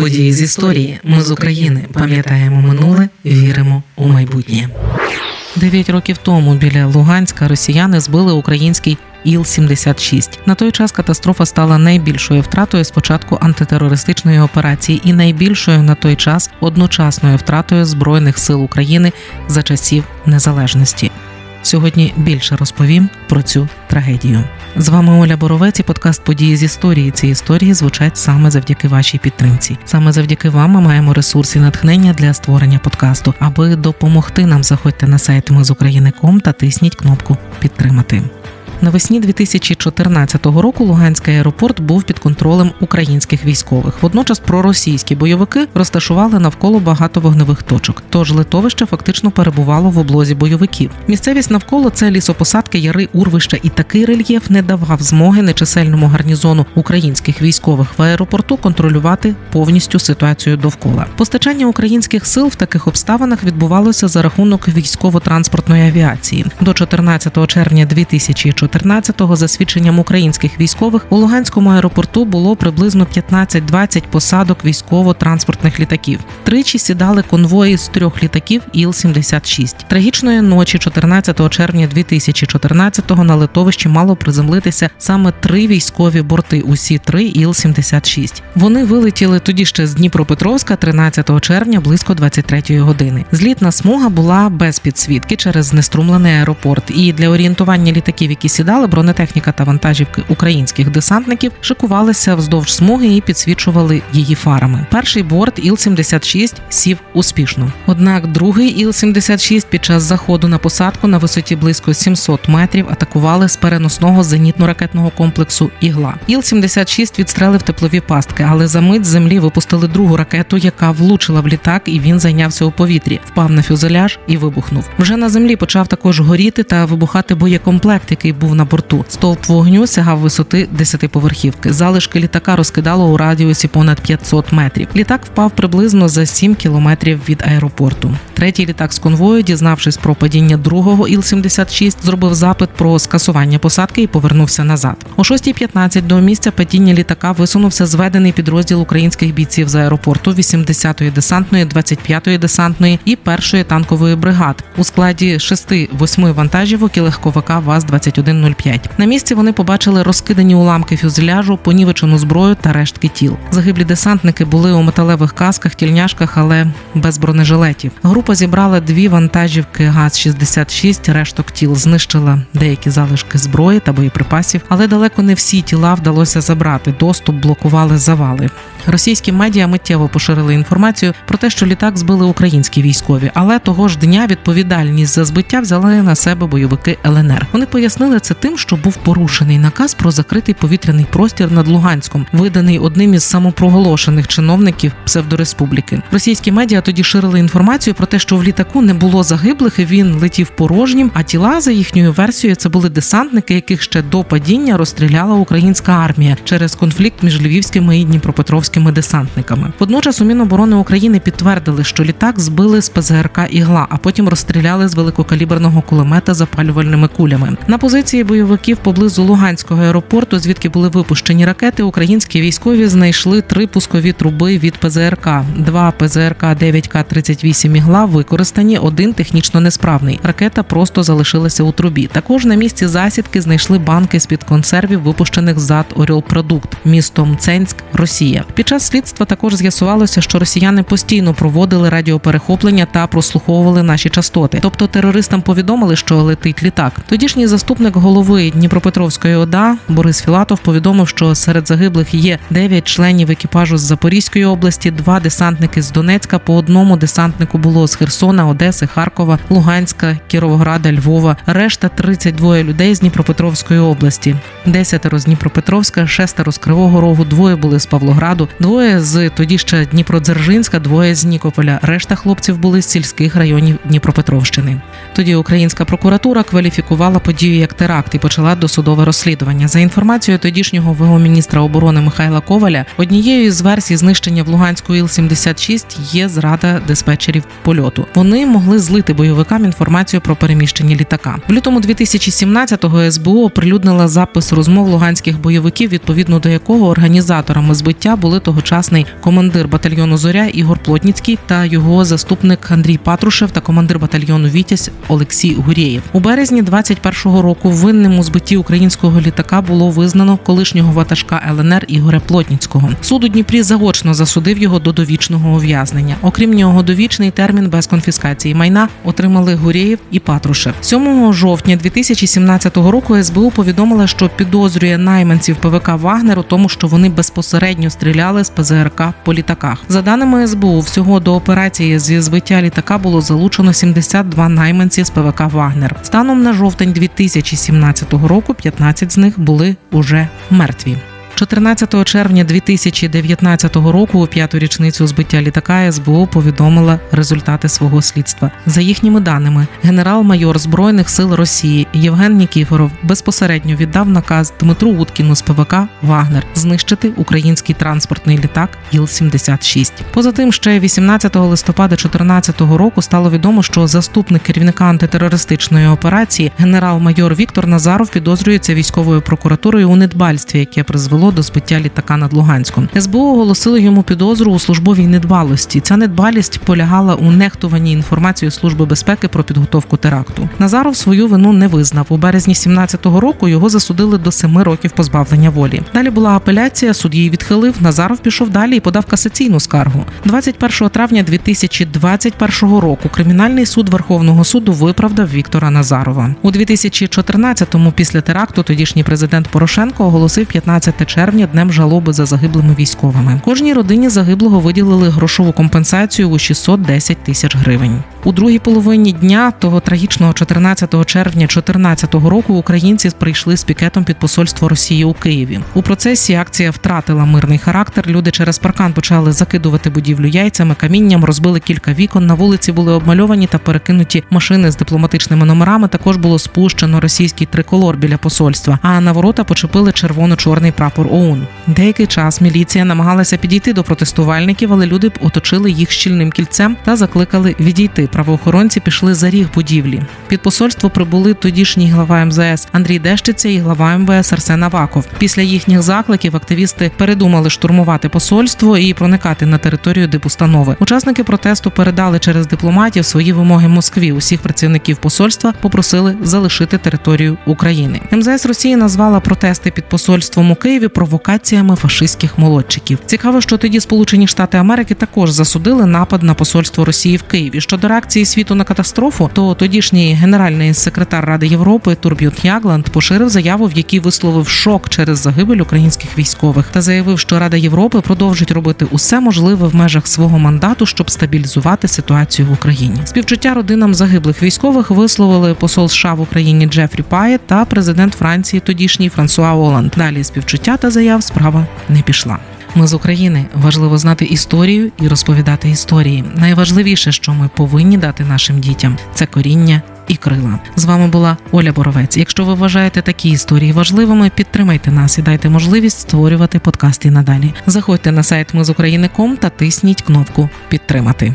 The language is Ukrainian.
Події з історії. Ми з України пам'ятаємо минуле, віримо у майбутнє. Дев'ять років тому біля Луганська росіяни збили український Іл-76. На той час катастрофа стала найбільшою втратою з початку антитерористичної операції і найбільшою на той час одночасною втратою збройних сил України за часів незалежності. Сьогодні більше розповім про цю трагедію. З вами Оля Боровець і подкаст події з історії. Ці історії звучать саме завдяки вашій підтримці. Саме завдяки вам ми маємо ресурси натхнення для створення подкасту. Аби допомогти нам, заходьте на сайт ми з України.ком та тисніть кнопку Підтримати. Навесні 2014 року Луганський аеропорт був під контролем українських військових. Водночас проросійські бойовики розташували навколо багато вогневих точок. Тож литовище фактично перебувало в облозі бойовиків. Місцевість навколо це лісопосадки, яри, урвища, і такий рельєф не давав змоги нечисельному гарнізону українських військових в аеропорту контролювати повністю ситуацію довкола. Постачання українських сил в таких обставинах відбувалося за рахунок військово-транспортної авіації до 14 червня 2014 14-го, за свідченням українських військових, у Луганському аеропорту було приблизно 15-20 посадок військово-транспортних літаків. Тричі сідали конвої з трьох літаків Іл-76. Трагічної ночі, 14 червня 2014-го на литовищі мало приземлитися саме три військові борти. Усі три Іл-76. Вони вилетіли тоді ще з Дніпропетровська 13 червня близько 23-ї години. Злітна смуга була без підсвітки через знеструмлений аеропорт. І для орієнтування літаків, які сідали, бронетехніка та вантажівки українських десантників шикувалися вздовж смуги і підсвічували її фарами. Перший борт Іл-76 сів успішно. Однак другий Іл-76 під час заходу на посадку на висоті близько 700 метрів атакували з переносного зенітно-ракетного комплексу Ігла. Іл-76 відстрелив теплові пастки, але за мить з землі випустили другу ракету, яка влучила в літак, і він зайнявся у повітрі, впав на фюзеляж і вибухнув. Вже на землі почав також горіти та вибухати боєкомплект, який був на борту. Стовп вогню сягав висоти 10-поверхівки. Залишки літака розкидало у радіусі понад 500 метрів. Літак впав приблизно за 7 кілометрів від аеропорту. Третій літак з конвою, дізнавшись про падіння другого Іл-76, зробив запит про скасування посадки і повернувся назад. О 6.15 до місця падіння літака висунувся зведений підрозділ українських бійців з аеропорту 80-ї десантної, 25-ї десантної і першої танкової бригад у складі 6-8 вантажівок і легковика ВАЗ-21 21.05. На місці вони побачили розкидані уламки фюзеляжу, понівечену зброю та рештки тіл. Загиблі десантники були у металевих касках, тільняшках, але без бронежилетів. Група зібрала дві вантажівки ГАЗ-66, решток тіл знищила деякі залишки зброї та боєприпасів, але далеко не всі тіла вдалося забрати. Доступ блокували завали. Російські медіа миттєво поширили інформацію про те, що літак збили українські військові, але того ж дня відповідальність за збиття взяли на себе бойовики ЛНР. Вони пояснили це тим, що був порушений наказ про закритий повітряний простір над Луганськом, виданий одним із самопроголошених чиновників псевдореспубліки. Російські медіа тоді ширили інформацію про те, що в літаку не було загиблих, і він летів порожнім. А тіла за їхньою версією це були десантники, яких ще до падіння розстріляла українська армія через конфлікт між Львівськими і Дніпропетровськими десантниками. Водночас у Міноборони України підтвердили, що літак збили з ПЗРК ігла, а потім розстріляли з великокаліберного кулемета запалювальними кулями. На позиції бойовиків поблизу Луганського аеропорту, звідки були випущені ракети, українські військові знайшли три пускові труби від ПЗРК. Два ПЗРК 9К-38 ігла використані, один технічно несправний. Ракета просто залишилася у трубі. Також на місці засідки знайшли банки з під консервів, випущених зад Оріл-Продукт містом Ценськ, Росія. Під час слідства також з'ясувалося, що росіяни постійно проводили радіоперехоплення та прослуховували наші частоти. Тобто терористам повідомили, що летить літак. Тодішній заступник голови Дніпропетровської ОДА Борис Філатов повідомив, що серед загиблих є 9 членів екіпажу з Запорізької області, два десантники з Донецька. По одному десантнику було з Херсона, Одеси, Харкова, Луганська, Кіровограда, Львова. Решта 32 людей з Дніпропетровської області, десятеро з Дніпропетровська, шестеро з Кривого Рогу, двоє були з Павлограду двоє з тоді ще Дніпродзержинська, двоє з Нікополя. Решта хлопців були з сільських районів Дніпропетровщини. Тоді українська прокуратура кваліфікувала подію як теракт теракт і почала досудове розслідування. За інформацією тодішнього ВО міністра оборони Михайла Коваля, однією з версій знищення в Луганську Іл-76 є зрада диспетчерів польоту. Вони могли злити бойовикам інформацію про переміщення літака. В лютому 2017-го СБУ оприлюднила запис розмов луганських бойовиків, відповідно до якого організаторами збиття були тогочасний командир батальйону Зоря Ігор Плотніцький та його заступник Андрій Патрушев та командир батальйону Вітязь Олексій Гурєєв. У березні 21-го року винним у збитті українського літака було визнано колишнього ватажка ЛНР Ігоря Плотніцького. Суд у Дніпрі заочно засудив його до довічного ув'язнення. Окрім нього, довічний термін без конфіскації майна отримали Гурєєв і Патрушев. 7 жовтня 2017 року СБУ повідомила, що підозрює найманців ПВК Вагнер у тому, що вони безпосередньо стріляли з ПЗРК по літаках. За даними СБУ, всього до операції зі збиття літака було залучено 72 найманці з ПВК Вагнер. Станом на жовтень 2017 року 15 з них були уже мертві. 14 червня 2019 року, у п'яту річницю збиття літака, СБУ повідомила результати свого слідства. За їхніми даними, генерал-майор збройних сил Росії Євген Нікіфоров безпосередньо віддав наказ Дмитру Уткіну з ПВК Вагнер знищити український транспортний літак Іл-76. Поза тим, ще 18 листопада 2014 року стало відомо, що заступник керівника антитерористичної операції генерал-майор Віктор Назаров підозрюється військовою прокуратурою у недбальстві, яке призвело до збиття літака над Луганськом. СБУ оголосили йому підозру у службовій недбалості. Ця недбалість полягала у нехтуванні інформацією служби безпеки про підготовку теракту. Назаров свою вину не визнав. У березні 17-го року його засудили до семи років позбавлення волі. Далі була апеляція, суд її відхилив. Назаров пішов далі і подав касаційну скаргу. 21 травня 2021 року. Кримінальний суд Верховного суду виправдав Віктора Назарова у 2014-му Після теракту тодішній президент Порошенко оголосив 15 червня червня днем жалоби за загиблими військовими. Кожній родині загиблого виділили грошову компенсацію у 610 тисяч гривень. У другій половині дня того трагічного 14 червня 2014 року українці прийшли з пікетом під посольство Росії у Києві. У процесі акція втратила мирний характер. Люди через паркан почали закидувати будівлю яйцями, камінням, розбили кілька вікон. На вулиці були обмальовані та перекинуті машини з дипломатичними номерами. Також було спущено російський триколор біля посольства. А на ворота почепили червоно-чорний прапор ОУН. Деякий час міліція намагалася підійти до протестувальників, але люди оточили їх щільним кільцем та закликали відійти. Правоохоронці пішли за ріг будівлі. Під посольство прибули тодішній глава МЗС Андрій Дещиця і глава МВС Арсен Аваков. Після їхніх закликів активісти передумали штурмувати посольство і проникати на територію дипустанови. Учасники протесту передали через дипломатів свої вимоги Москві. Усіх працівників посольства попросили залишити територію України. МЗС Росії назвала протести під посольством у Києві провокаціями фашистських молодчиків. Цікаво, що тоді Сполучені Штати Америки також засудили напад на посольство Росії в Києві. Щодо реакції світу на катастрофу, то тодішній генеральний секретар Ради Європи Турбйорн Ягланд поширив заяву, в якій висловив шок через загибель українських військових, та заявив, що Рада Європи продовжить робити усе можливе в межах свого мандату, щоб стабілізувати ситуацію в Україні. Співчуття родинам загиблих військових висловили посол США в Україні Джефрі Паєтт та президент Франції, тодішній Франсуа Оланд. Далі співчуття та заяв справа не пішла. Ми з України важливо знати історію і розповідати історії. Найважливіше, що ми повинні дати нашим дітям, це коріння і крила. З вами була Оля Боровець. Якщо ви вважаєте такі історії важливими, підтримайте нас і дайте можливість створювати подкасти надалі. Заходьте на сайт Ми з України.ком та тисніть кнопку Підтримати.